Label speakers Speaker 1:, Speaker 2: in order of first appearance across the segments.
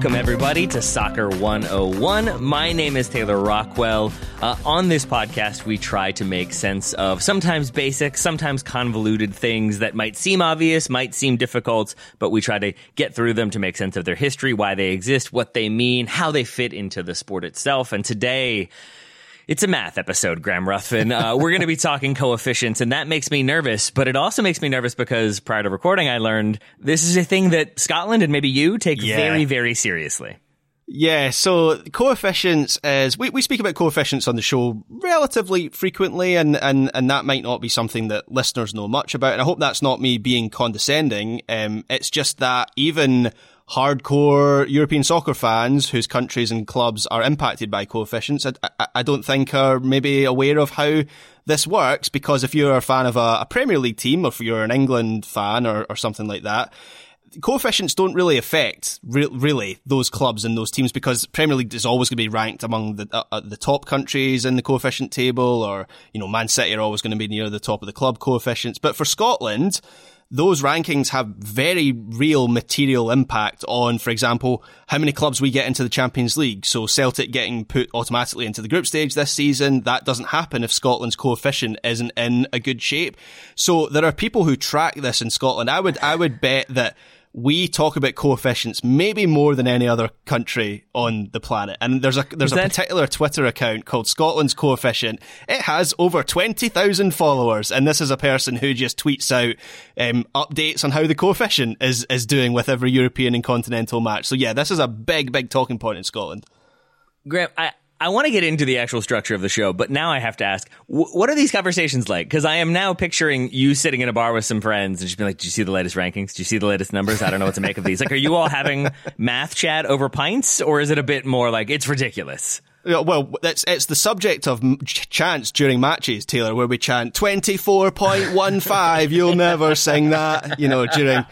Speaker 1: Welcome, everybody, to Soccer 101. My name is Taylor Rockwell. Uh, on this podcast, we try to make sense of sometimes basic, sometimes convoluted things that might seem obvious, might seem difficult, but we try to get through them to make sense of their history, why they exist, what they mean, how they fit into the sport itself. And today, it's a math episode, Graham Ruthven. Uh, we're going to be talking coefficients, and that makes me nervous. But it also makes me nervous because prior to recording, I learned this is a thing that Scotland and maybe you take
Speaker 2: Yeah.
Speaker 1: very, very seriously.
Speaker 2: Yeah, so coefficients is we, we speak about coefficients on the show relatively frequently and, and, and that might not be something that listeners know much about. And I hope that's not me being condescending. Um, it's just that even hardcore European soccer fans whose countries and clubs are impacted by coefficients, I, I, I don't think are maybe aware of how this works because if you're a fan of a, a Premier League team or if you're an England fan or, or something like that, coefficients don't really affect re- really those clubs and those teams because Premier League is always going to be ranked among the uh, uh, the top countries in the coefficient table, or you know Man City are always going to be near the top of the club coefficients. But for Scotland, those rankings have very real material impact on, for example, how many clubs we get into the Champions League. So Celtic getting put automatically into the group stage this season, that doesn't happen if Scotland's coefficient isn't in a good shape. So there are people who track this in Scotland. I would, I would bet that we talk about coefficients maybe more than any other country on the planet. And there's a there's
Speaker 1: Is
Speaker 2: a particular Twitter account called Scotland's Coefficient. It has over twenty thousand followers, and this is a person who just tweets out um, updates on how the coefficient is is doing with every European and continental match. So yeah, this is a big big talking point in Scotland.
Speaker 1: Graham, I, I want to get into the actual structure of the show, but now I have to ask, wh- what are these conversations like? Because I am now picturing you sitting in a bar with some friends and just being like, "Did you see the latest rankings? Did you see the latest numbers? I don't know what to make of these." Like, are you all having math chat over pints, or is it a bit more like it's ridiculous?
Speaker 2: Yeah, Well, it's it's the subject of ch- chants during matches, Taylor, where we chant twenty four point one five. You'll never sing that, you know, during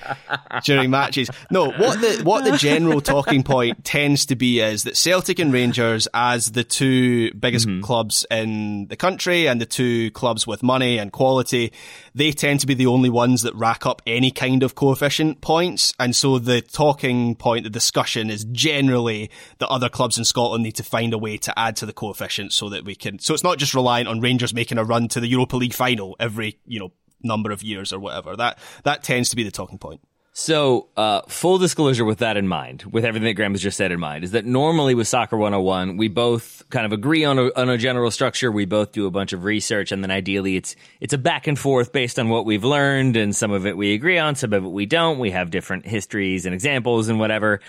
Speaker 2: during matches. No, what the what the general talking point tends to be is that Celtic and Rangers, as the two biggest mm-hmm. clubs in the country and the two clubs with money and quality, they tend to be the only ones that rack up any kind of coefficient points, and so the talking point, the discussion is generally that other clubs in Scotland need to find a way to add to the coefficient so that we can. So it's not just reliant on Rangers making a run to the Europa League final every you know number of years or whatever. That that tends to be the talking point.
Speaker 1: So, uh, full disclosure with that in mind, with everything that Graham has just said in mind, is that normally with Soccer 101, we both kind of agree on a, on a general structure. We both do a bunch of research and then ideally it's, it's a back and forth based on what we've learned and some of it we agree on, some of it we don't. We have different histories and examples and whatever.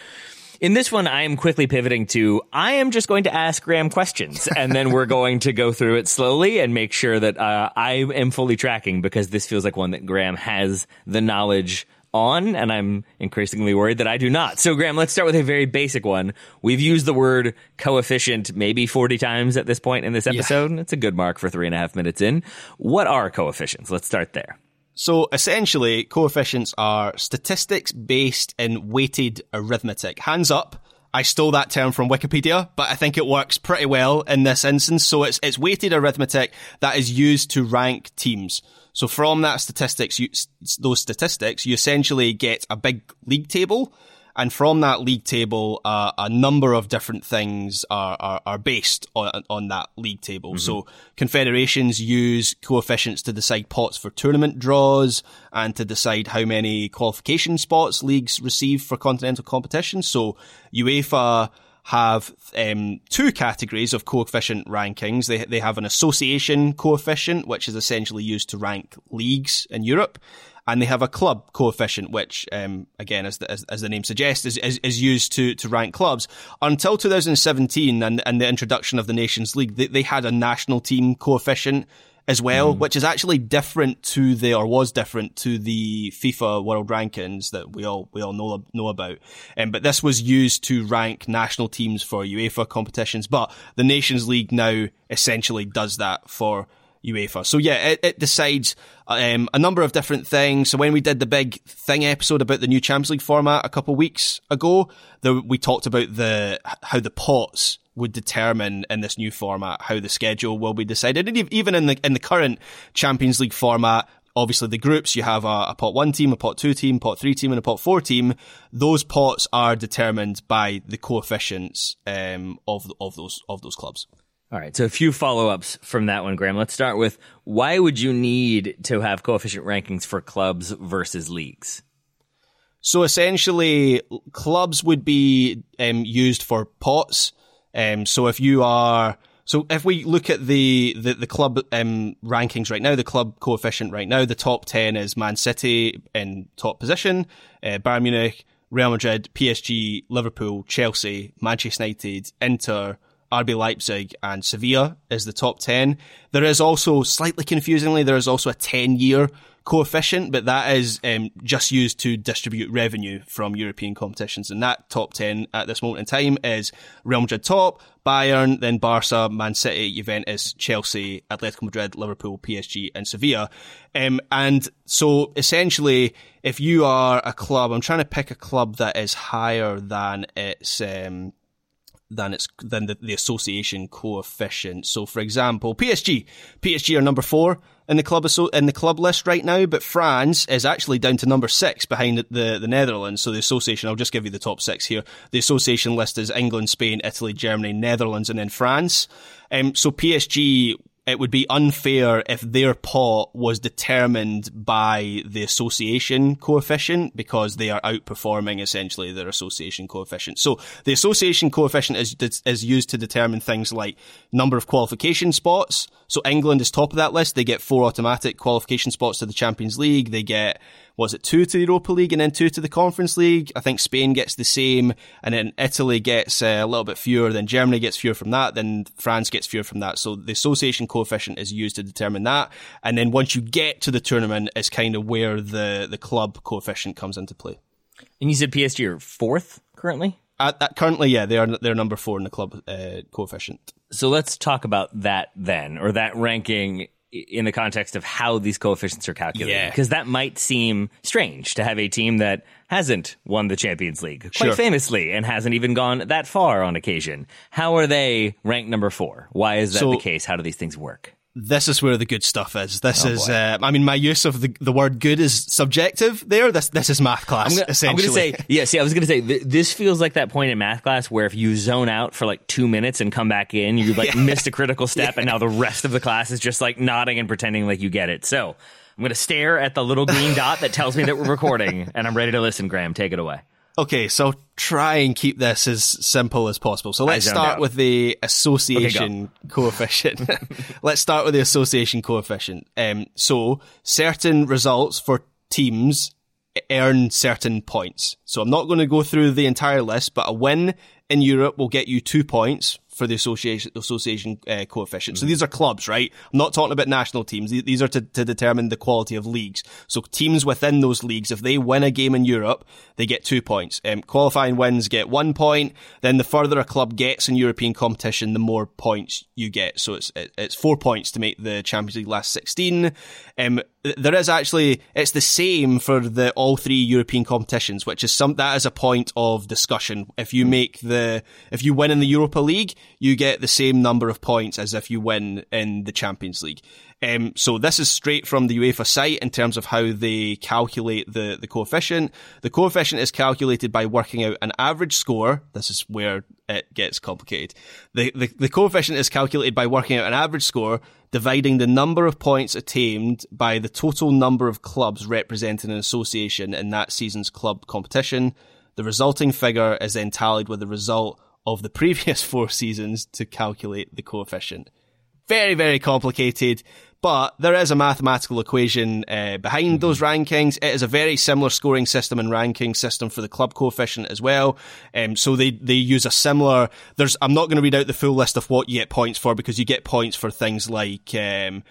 Speaker 1: In this one, I am quickly pivoting to I am just going to ask Graham questions, and then we're going to go through it slowly and make sure that uh, I am fully tracking because this feels like one that Graham has the knowledge on, and I'm increasingly worried that I do not. So, Graham, let's start with a very basic one. We've used the word coefficient maybe 40 times at this point in this episode. It's a good mark for three and a half minutes in. What are coefficients? Let's start there.
Speaker 2: So essentially, coefficients are statistics based in weighted arithmetic. Hands up. I stole that term from Wikipedia, but I think it works pretty well in this instance. So it's, it's weighted arithmetic that is used to rank teams. So from that statistics, you, those statistics, you essentially get a big league table. And from that league table, uh, a number of different things are, are, are based on, on that league table. So confederations use coefficients to decide pots for tournament draws and to decide how many qualification spots leagues receive for continental competition. So UEFA have um, two categories of coefficient rankings. They they have an association coefficient, which is essentially used to rank leagues in Europe, and they have a club coefficient, which um, again, as the, as, as the name suggests, is, is is used to to rank clubs. Until 2017 and and the introduction of the Nations League, they, they had a national team coefficient as well, which is actually different to the or was different to the FIFA World Rankings that we all we all know know about. Um, but this was used to rank national teams for UEFA competitions. But the Nations League now essentially does that for UEFA. So yeah, it, it decides um, a number of different things. So when we did the big thing episode about the new Champions League format a couple of weeks ago, the, we talked about the how the pots would determine in this new format how the schedule will be decided. And even in the in the current Champions League format, obviously the groups, you have a, a, pot one team, a pot two team, pot three team, and a pot four team. Those pots are determined by the coefficients um, of of those of those clubs.
Speaker 1: All right, so a few follow ups from that one, Graham. Let's start with why would you need to have coefficient rankings for clubs versus leagues?
Speaker 2: So essentially, clubs would be um, used for pots. Um, so if you are so if we look at the the, the club um, rankings right now, the club coefficient right now, the top ten is Man City in top position, uh, Bayern Munich, Real Madrid, PSG, Liverpool, Chelsea, Manchester United, Inter, RB Leipzig, and Sevilla is the top ten. There is also slightly confusingly, there is also a ten year coefficient, but that is um, just used to distribute revenue from European competitions. And that top 10 at this moment in time is Real Madrid top, Bayern, then Barca, Man City, Juventus, Chelsea, Atletico Madrid, Liverpool, PSG, and Sevilla. Um, and so essentially, if you are a club, I'm trying to pick a club that is higher than its, um, than its than the, the association coefficient. So, for example, PSG, PSG are number four in the club in the club list right now, but France is actually down to number six behind the the Netherlands. So the association, I'll just give you the top six here. The association list is England, Spain, Italy, Germany, Netherlands, and then France. Um, so PSG it would be unfair if their pot was determined by the association coefficient because they are outperforming essentially their association coefficient. So the association coefficient is is used to determine things like number of qualification spots. So England is top of that list. They get four automatic qualification spots to the Champions League. They get was it two to the Europa League and then two to the Conference League? I think Spain gets the same, and then Italy gets uh, a little bit fewer. Then Germany gets fewer from that. Then France gets fewer from that. So the association coefficient is used to determine that. And then once you get to the tournament, is kind of where the the club coefficient comes into play.
Speaker 1: And you said PSG are fourth currently.
Speaker 2: At, at, currently, yeah, they are they're number four in the club uh, coefficient.
Speaker 1: So let's talk about that then, or that ranking in the context of how these coefficients are calculated. Because that might seem strange to have a team that hasn't won the Champions League quite sure. famously and hasn't even gone that far on occasion. How are they ranked number four? Why is that so, the case? How do these things work?
Speaker 2: This is where the good stuff is. This oh, is, uh, I mean, my use of the, the word good is subjective there. This, this is math class,
Speaker 1: I'm gonna,
Speaker 2: essentially.
Speaker 1: I'm going to say, yeah, see, I was going to say, th- this feels like that point in math class where if you zone out for like two minutes and come back in, you like yeah. missed a critical step yeah. and now the rest of the class is just like nodding and pretending like you get it. So I'm going to stare at the little green dot that tells me that we're recording and I'm ready to listen. Graham, take it away.
Speaker 2: Okay, so try and keep this as simple as possible. So let's start with the association okay, coefficient. let's start with the association coefficient. Um, so certain results for teams earn certain points. So I'm not going to go through the entire list, but a win in Europe will get you two points for the association association uh, coefficient. Mm-hmm. So these are clubs, right? I'm not talking about national teams. These are to, to determine the quality of leagues. So teams within those leagues, if they win a game in Europe, they get two points. Um, qualifying wins get one point. Then the further a club gets in European competition, the more points you get. So it's it's four points to make the Champions League last 16. Um, there is actually it's the same for the all three European competitions, which is some that is a point of discussion. If you make the if you win in the Europa League, you get the same number of points as if you win in the Champions League. Um, so this is straight from the UEFA site in terms of how they calculate the, the coefficient. The coefficient is calculated by working out an average score. This is where it gets complicated. The, the, the coefficient is calculated by working out an average score, dividing the number of points attained by the total number of clubs representing an association in that season's club competition. The resulting figure is then tallied with the result of the previous four seasons to calculate the coefficient. Very, very complicated, but there is a mathematical equation uh, behind mm-hmm. those rankings. It is a very similar scoring system and ranking system for the club coefficient as well. Um, so they, they use a similar, there's, I'm not going to read out the full list of what you get points for because you get points for things like, um,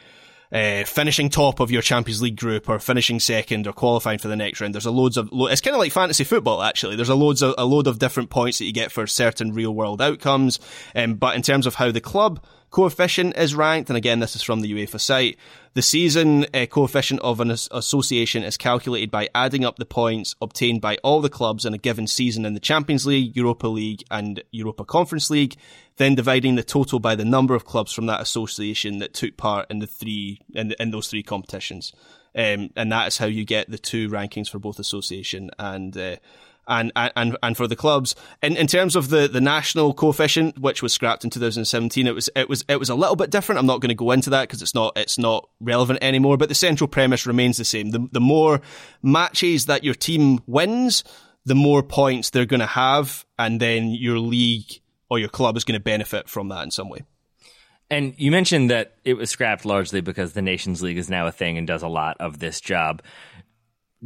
Speaker 2: uh, finishing top of your Champions League group or finishing second or qualifying for the next round. There's a loads of, it's kind of like fantasy football actually. There's a loads of, a load of different points that you get for certain real world outcomes. Um, but in terms of how the club coefficient is ranked, and again, this is from the UEFA site. The season uh, coefficient of an association is calculated by adding up the points obtained by all the clubs in a given season in the Champions League, Europa League, and Europa Conference League, then dividing the total by the number of clubs from that association that took part in the three in, in those three competitions. um, and that is how you get the two rankings for both association and. Uh, and, and and for the clubs. In in terms of the, the national coefficient, which was scrapped in 2017, it was it was it was a little bit different. I'm not going to go into that because it's not it's not relevant anymore. But the central premise remains the same. The the more matches that your team wins, the more points they're going to have, and then your league or your club is going to benefit from that in some way.
Speaker 1: And you mentioned that it was scrapped largely because the Nations League is now a thing and does a lot of this job.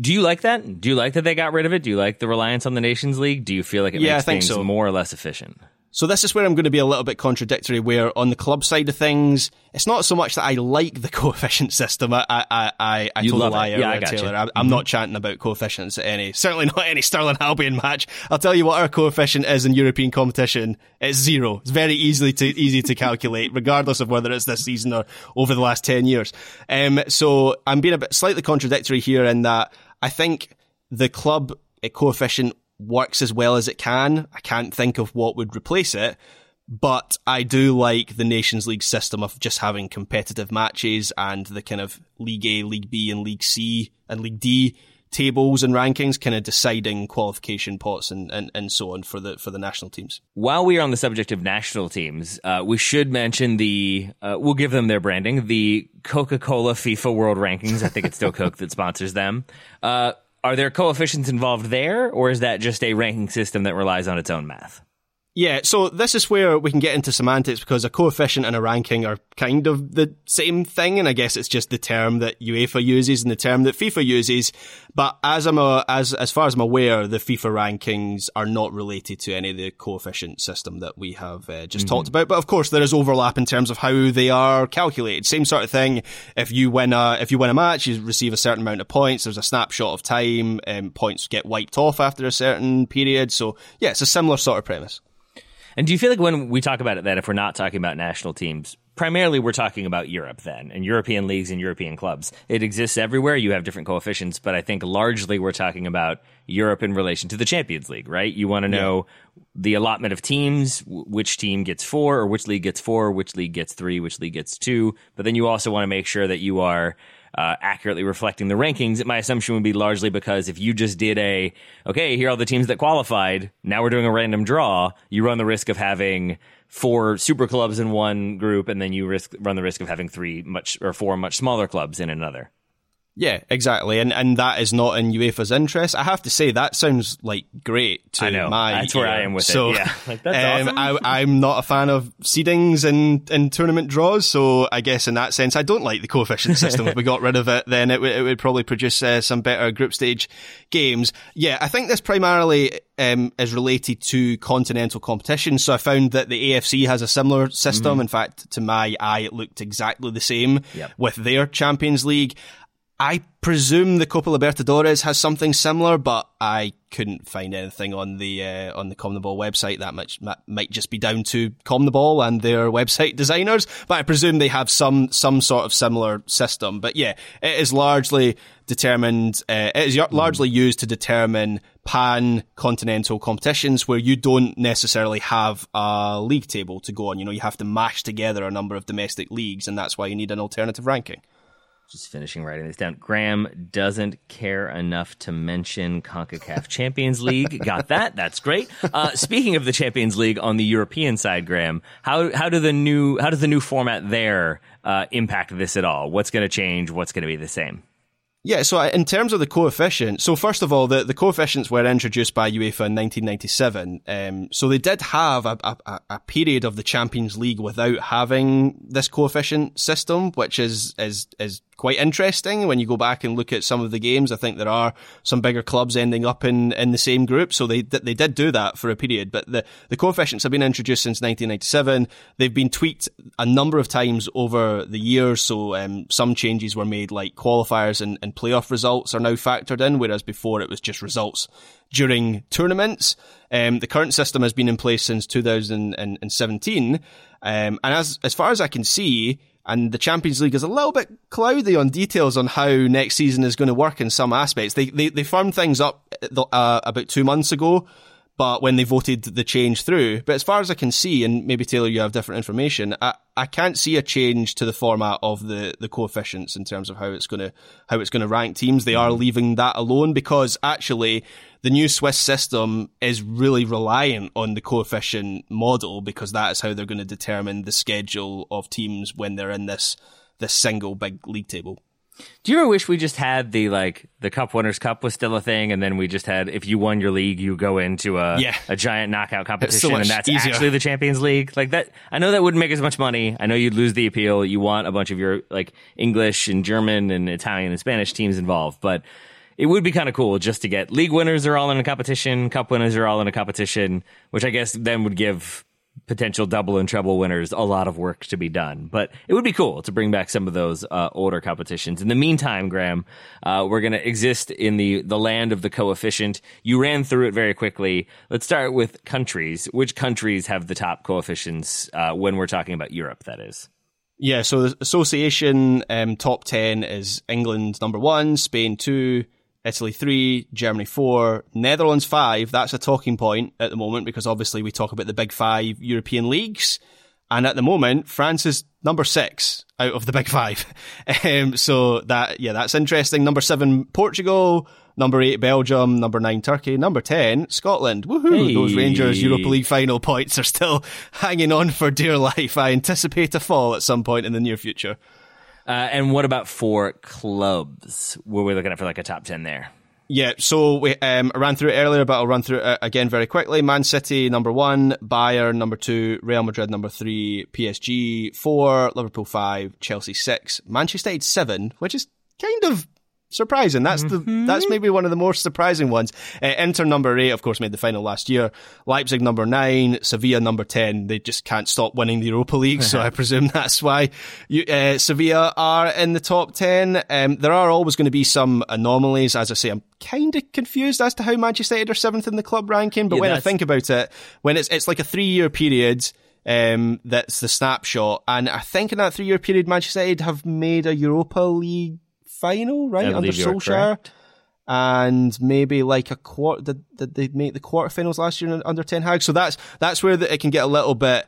Speaker 1: Do you like that? Do you like that they got rid of it? Do you like the reliance on the Nations League? Do you feel like it
Speaker 2: yeah,
Speaker 1: makes things
Speaker 2: so.
Speaker 1: more or less efficient?
Speaker 2: So this is where I'm going to be a little bit contradictory. Where on the club side of things, it's not so much that I like the coefficient system. I I I, I
Speaker 1: you
Speaker 2: told a
Speaker 1: lie,
Speaker 2: yeah, I Taylor. I'm, mm-hmm. not chanting about coefficients at any, certainly not any Stirling Albion match. I'll tell you what our coefficient is in European competition. It's zero. It's very easily to easy to calculate, regardless of whether it's this season or over the last ten years. Um, so I'm being a bit slightly contradictory here in that I think the club coefficient works as well as it can. I can't think of what would replace it, but I do like the Nations League system of just having competitive matches and the kind of League A, League B, and League C and League D tables and rankings, kind of deciding qualification pots and, and, and so on for the for the national teams.
Speaker 1: While we are on the subject of national teams, uh, we should mention the uh, we'll give them their branding, the Coca Cola FIFA World Rankings. I think it's still Coke that sponsors them. Uh, are there coefficients involved there, or is that just a ranking system that relies on its own math?
Speaker 2: Yeah, so this is where we can get into semantics because a coefficient and a ranking are kind of the same thing, and I guess it's just the term that UEFA uses and the term that FIFA uses. But as I'm a, as as far as I'm aware, the FIFA rankings are not related to any of the coefficient system that we have uh, just mm-hmm. talked about. But of course, there is overlap in terms of how they are calculated. Same sort of thing. If you win a if you win a match, you receive a certain amount of points. There's a snapshot of time, and um, points get wiped off after a certain period. So yeah, it's a similar sort of premise.
Speaker 1: And do you feel like when we talk about it, that if we're not talking about national teams, primarily we're talking about Europe then and European leagues and European clubs. It exists everywhere. You have different coefficients, but I think largely we're talking about Europe in relation to the Champions League, right? You want to know yeah. the allotment of teams, which team gets four or which league gets four, which league gets three, which league gets two. But then you also want to make sure that you are uh, accurately reflecting the rankings, my assumption would be largely because if you just did a, okay, here are all the teams that qualified, now we're doing a random draw, you run the risk of having four super clubs in one group, and then you risk run the risk of having three much or four much smaller clubs in another.
Speaker 2: Yeah, exactly, and and that is not in UEFA's interest. I have to say that sounds like great to
Speaker 1: I know.
Speaker 2: my
Speaker 1: that's where. I am with
Speaker 2: so,
Speaker 1: it. Yeah, like, that's
Speaker 2: um, awesome. I, am not a fan of seedings and and tournament draws, so I guess in that sense, I don't like the coefficient system. if we got rid of it, then it, w- it would probably produce uh, some better group stage games. Yeah, I think this primarily um, is related to continental competition. So I found that the AFC has a similar system. Mm-hmm. In fact, to my eye, it looked exactly the same
Speaker 1: yep.
Speaker 2: with their Champions League. I presume the Copa Libertadores has something similar, but I couldn't find anything on the uh, on the CONMEBOL website. That much might just be down to CONMEBOL and their website designers, but I presume they have some some sort of similar system. But yeah, it is largely determined. Uh, it is largely used to determine pan continental competitions where you don't necessarily have a league table to go on. You know, you have to mash together a number of domestic leagues, and that's why you need an alternative ranking.
Speaker 1: Just finishing writing this down. Graham doesn't care enough to mention CONCACAF Champions League. Got that? That's great. Uh, speaking of the Champions League on the European side, Graham, how how do the new how does the new format there uh, impact this at all? What's going to change? What's going to be the same?
Speaker 2: Yeah, so in terms of the coefficient, so first of all, the, the coefficients were introduced by UEFA in 1997. Um, so they did have a, a, a, period of the Champions League without having this coefficient system, which is, is, is quite interesting when you go back and look at some of the games. I think there are some bigger clubs ending up in, in the same group, so they they did do that for a period. But the the coefficients have been introduced since 1997. They've been tweaked a number of times over the years. So um, some changes were made, like qualifiers and, and playoff results are now factored in, whereas before it was just results during tournaments. Um, the current system has been in place since 2017, um, and as as far as I can see and the Champions League is a little bit cloudy on details on how next season is going to work in some aspects. They they, they firmed things up uh, about two months ago, but when they voted the change through, but as far as I can see, and maybe Taylor, you have different information, I, I can't see a change to the format of the, the coefficients in terms of how it's gonna how it's gonna rank teams. They are mm-hmm. leaving that alone because actually the new Swiss system is really reliant on the coefficient model because that is how they're going to determine the schedule of teams when they're in this this single big league table.
Speaker 1: Do you ever wish we just had the like the Cup Winners' Cup was still a thing, and then we just had if you won your league, you go into a
Speaker 2: yeah.
Speaker 1: a giant knockout competition, so and that's easier. actually the Champions League. Like that, I know that wouldn't make as much money. I know you'd lose the appeal. You want a bunch of your like English and German and Italian and Spanish teams involved, but it would be kind of cool just to get league winners are all in a competition, cup winners are all in a competition, which I guess then would give potential double and treble winners a lot of work to be done. But it would be cool to bring back some of those uh, older competitions. In the meantime, Graham, uh, we're going to exist in the the land of the coefficient. You ran through it very quickly. Let's start with countries. Which countries have the top coefficients uh, when we're talking about Europe? That is.
Speaker 2: Yeah, so the association um, top 10 is England number one, Spain two, Italy three, Germany four, Netherlands five. That's a talking point at the moment because obviously we talk about the big five European leagues. And at the moment, France is number six out of the big five. Um, so that, yeah, that's interesting. Number seven, Portugal. Number eight, Belgium. Number nine, Turkey. Number 10, Scotland. Woohoo! Hey. Those Rangers Europa League final points are still hanging on for dear life. I anticipate a fall at some point in the near future.
Speaker 1: Uh, and what about for clubs? Were we looking at for like a top 10 there?
Speaker 2: Yeah, so we um, I ran through it earlier, but I'll run through it uh, again very quickly. Man City number one, Bayern number two, Real Madrid number three, PSG four, Liverpool five, Chelsea six, Manchester United seven, which is kind of surprising. That's mm-hmm. the that's maybe one of the more surprising ones. Uh, Inter number eight, of course, made the final last year. Leipzig number nine, Sevilla number ten. They just can't stop winning the Europa League, so I presume that's why you, uh, Sevilla are in the top ten. Um, there are always going to be some anomalies. As I say, I'm kind of confused as to how Manchester United are seventh in the club ranking. But yeah, when I think about it, when it's it's like a three year period. Um, that's the snapshot, and I think in that three-year period, Manchester United have made a Europa League final, right, under Solskjaer. And maybe like a quarter, did, did they make the quarterfinals last year under Ten Hag? So that's, that's where the, it can get a little bit,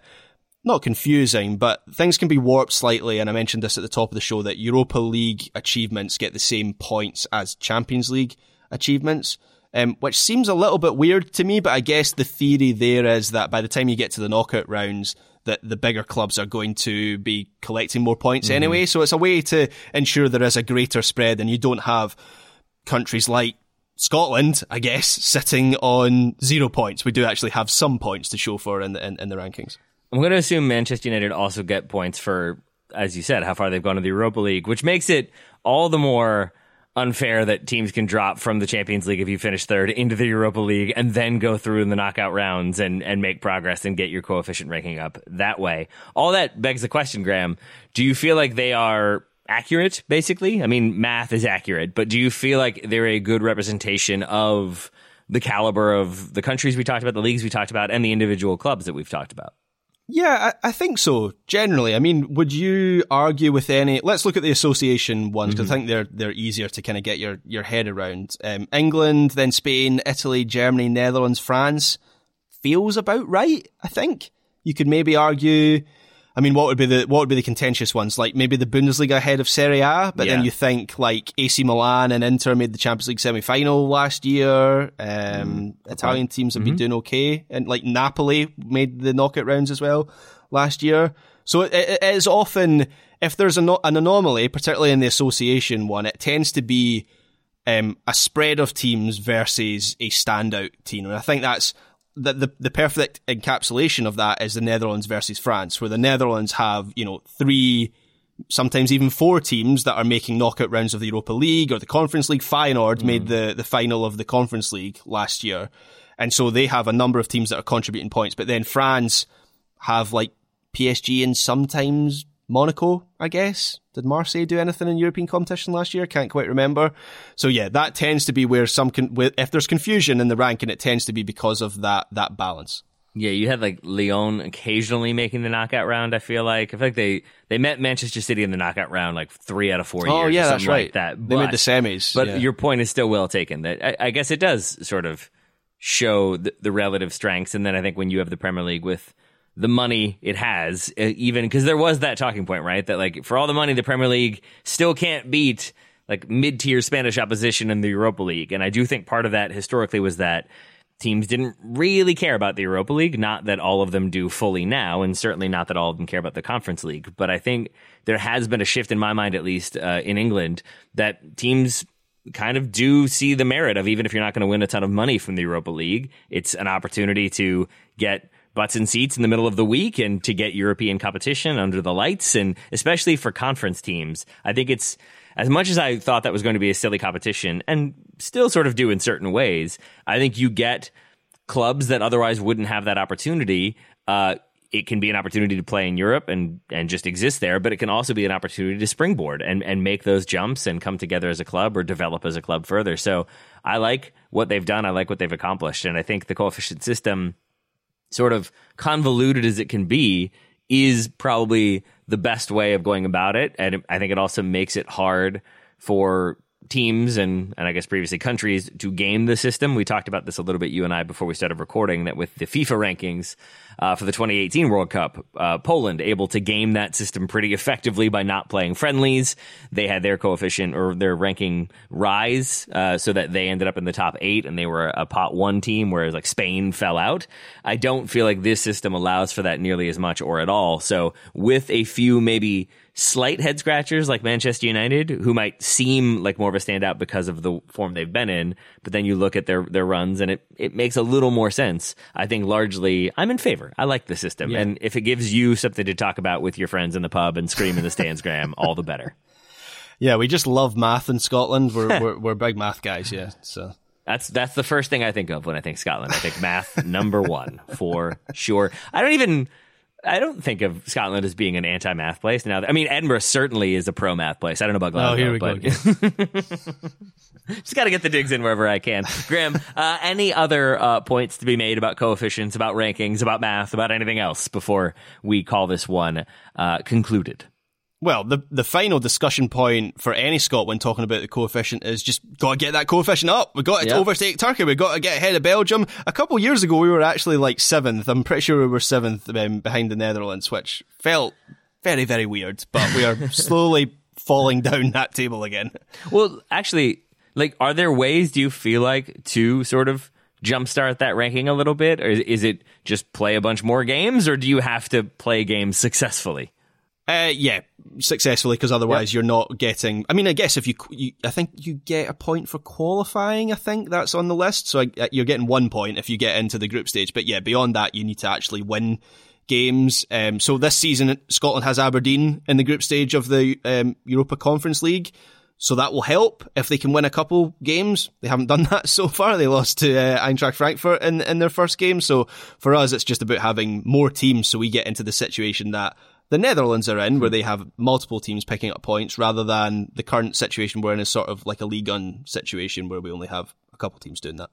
Speaker 2: not confusing, but things can be warped slightly. And I mentioned this at the top of the show that Europa League achievements get the same points as Champions League achievements. Um, which seems a little bit weird to me, but I guess the theory there is that by the time you get to the knockout rounds, that the bigger clubs are going to be collecting more points mm-hmm. anyway. So it's a way to ensure there is a greater spread and you don't have countries like Scotland, I guess, sitting on zero points. We do actually have some points to show for in the, in, in the rankings.
Speaker 1: I'm going to assume Manchester United also get points for, as you said, how far they've gone in the Europa League, which makes it all the more unfair that teams can drop from the Champions League if you finish third into the Europa League and then go through in the knockout rounds and, and make progress and get your coefficient ranking up that way. All that begs the question, Graham. Do you feel like they are accurate, basically? I mean, math is accurate, but do you feel like they're a good representation of the caliber of the countries we talked about, the leagues we talked about, and the individual clubs that we've talked about?
Speaker 2: Yeah, I, I, think so. Generally, I mean, would you argue with any? Let's look at the association ones because mm-hmm. I think they're they're easier to kind of get your your head around. Um, England, then Spain, Italy, Germany, Netherlands, France feels about right. I think you could maybe argue I mean, what would be the what would be the contentious ones? Like maybe the Bundesliga ahead of Serie A, but yeah. then you think like AC Milan and Inter made the Champions League semi final last year. Um, mm. Italian teams have mm-hmm. been doing okay, and like Napoli made the knockout rounds as well last year. So it, it is often if there's an, an anomaly, particularly in the association one, it tends to be um, a spread of teams versus a standout team, and I think that's the, the, the perfect encapsulation of that is the Netherlands versus France, where the Netherlands have, you know, three, sometimes even four teams that are making knockout rounds of the Europa League or the Conference League. Feyenoord mm. made the, the final of the Conference League last year. And so they have a number of teams that are contributing points. But then France have like PSG and sometimes Monaco, I guess. Did Marseille do anything in European competition last year? Can't quite remember. So yeah, that tends to be where some con- if there's confusion in the ranking, it tends to be because of that that balance.
Speaker 1: Yeah, you had like Lyon occasionally making the knockout round. I feel like I feel like they they met Manchester City in the knockout round like three out of four oh,
Speaker 2: years. yeah, that's right.
Speaker 1: Like that
Speaker 2: they made the semis.
Speaker 1: But
Speaker 2: yeah.
Speaker 1: your point is still well taken. That I, I guess it does sort of show the, the relative strengths. And then I think when you have the Premier League with the money it has, uh, even because there was that talking point, right? That like for all the money, the Premier League still can't beat like mid tier Spanish opposition in the Europa League. And I do think part of that historically was that teams didn't really care about the Europa League. Not that all of them do fully now, and certainly not that all of them care about the Conference League. But I think there has been a shift in my mind, at least uh, in England, that teams kind of do see the merit of even if you're not going to win a ton of money from the Europa League, it's an opportunity to get butts and seats in the middle of the week and to get European competition under the lights. And especially for conference teams, I think it's as much as I thought that was going to be a silly competition and still sort of do in certain ways. I think you get clubs that otherwise wouldn't have that opportunity. Uh, it can be an opportunity to play in Europe and and just exist there, but it can also be an opportunity to springboard and and make those jumps and come together as a club or develop as a club further. So I like what they've done. I like what they've accomplished, and I think the coefficient system, sort of convoluted as it can be, is probably the best way of going about it. And I think it also makes it hard for teams and, and I guess previously countries to game the system. We talked about this a little bit, you and I, before we started recording, that with the FIFA rankings uh, for the 2018 World Cup, uh, Poland able to game that system pretty effectively by not playing friendlies. They had their coefficient or their ranking rise uh, so that they ended up in the top eight and they were a pot one team, whereas like Spain fell out. I don't feel like this system allows for that nearly as much or at all. So with a few maybe slight head scratchers like Manchester United, who might seem like more of a standout because of the form they've been in, but then you look at their their runs and it it makes a little more sense. I think largely I'm in favor. I like the system, yeah. and if it gives you something to talk about with your friends in the pub and scream in the stands, Graham, all the better.
Speaker 2: Yeah, we just love math in Scotland. We're we're, we're big math guys. Yeah, so.
Speaker 1: That's that's the first thing I think of when I think Scotland. I think math number one for sure. I don't even I don't think of Scotland as being an anti-math place. Now, I mean, Edinburgh certainly is a pro-math place. I don't know about Glasgow, oh, here we but go just got to get the digs in wherever I can. Graham, uh, any other uh, points to be made about coefficients, about rankings, about math, about anything else before we call this one uh, concluded?
Speaker 2: Well, the the final discussion point for any Scot when talking about the coefficient is just got to get that coefficient up. We've got to yep. overtake Turkey. We've got to get ahead of Belgium. A couple years ago, we were actually like seventh. I'm pretty sure we were seventh um, behind the Netherlands, which felt very, very weird. But we are slowly falling down that table again.
Speaker 1: Well, actually, like, are there ways do you feel like to sort of jumpstart that ranking a little bit, or is it just play a bunch more games, or do you have to play games successfully?
Speaker 2: Uh, yeah, successfully because otherwise yep. you're not getting. I mean, I guess if you, you, I think you get a point for qualifying. I think that's on the list, so I, uh, you're getting one point if you get into the group stage. But yeah, beyond that, you need to actually win games. Um, so this season, Scotland has Aberdeen in the group stage of the um, Europa Conference League. So that will help if they can win a couple games. They haven't done that so far. They lost to uh, Eintracht Frankfurt in in their first game. So for us, it's just about having more teams, so we get into the situation that the Netherlands are in, where they have multiple teams picking up points, rather than the current situation we're in is sort of like a league on situation where we only have a couple teams doing that.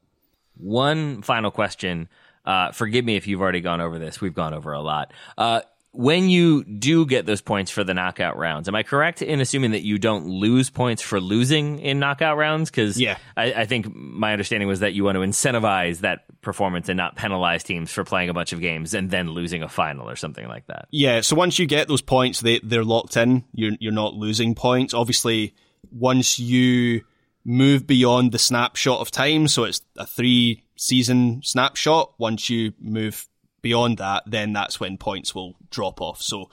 Speaker 1: One final question. Uh, forgive me if you've already gone over this. We've gone over a lot. Uh, when you do get those points for the knockout rounds, am I correct in assuming that you don't lose points for losing in knockout rounds? Because
Speaker 2: yeah.
Speaker 1: I, I, think my understanding was that you want to incentivize that performance and not penalize teams for playing a bunch of games and then losing a final or something like that.
Speaker 2: Yeah. So once you get those points, they they're locked in. You're you're not losing points. Obviously, once you move beyond the snapshot of time, so it's a three season snapshot. Once you move beyond that, then that's when points will drop off. So,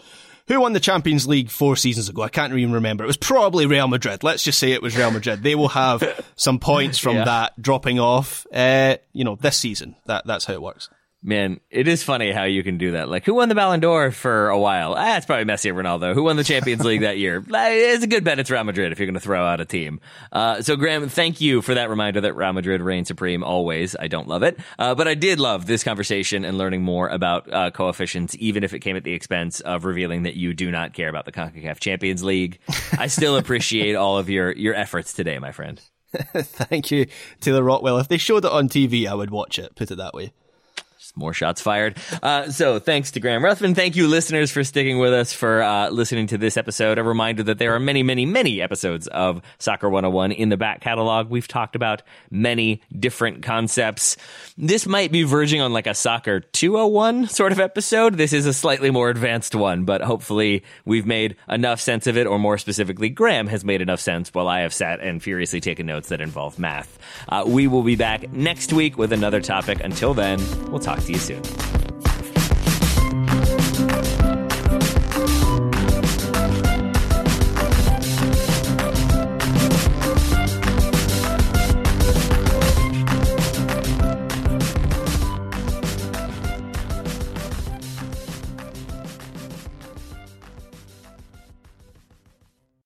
Speaker 2: who won the Champions League four seasons ago? I can't even remember. It was probably Real Madrid. Let's just say it was Real Madrid. They will have some points from yeah. that dropping off, uh, you know, this season. That that's how it works.
Speaker 1: Man, it is funny how you can do that. Like, who won the Ballon d'Or for a while? Ah, it's probably Messi or Ronaldo. Who won the Champions League that year? It's a good bet it's Real Madrid if you're going to throw out a team. Uh, so, Graham, thank you for that reminder that Real Madrid reigns supreme always. I don't love it, uh, but I did love this conversation and learning more about uh, coefficients, even if it came at the expense of revealing that you do not care about the CONCACAF Champions League. I still appreciate all of your, your efforts today, my friend.
Speaker 2: thank you, Taylor Rockwell. If they showed it on TV, I would watch it, put it that way
Speaker 1: More shots fired. Uh, so thanks to Graham Ruthven. Thank you, listeners, for sticking with us for uh, listening to this episode. A reminder that there are many, many, many episodes of Soccer 101 in the back catalog. We've talked about many different concepts. This might be verging on like a Soccer 201 sort of episode. This is a slightly more advanced one, but hopefully we've made enough sense of it, or more specifically, Graham has made enough sense while I have sat and furiously taken notes that involve math. Uh, we will be back next week with another topic. Until then, we'll talk to you soon.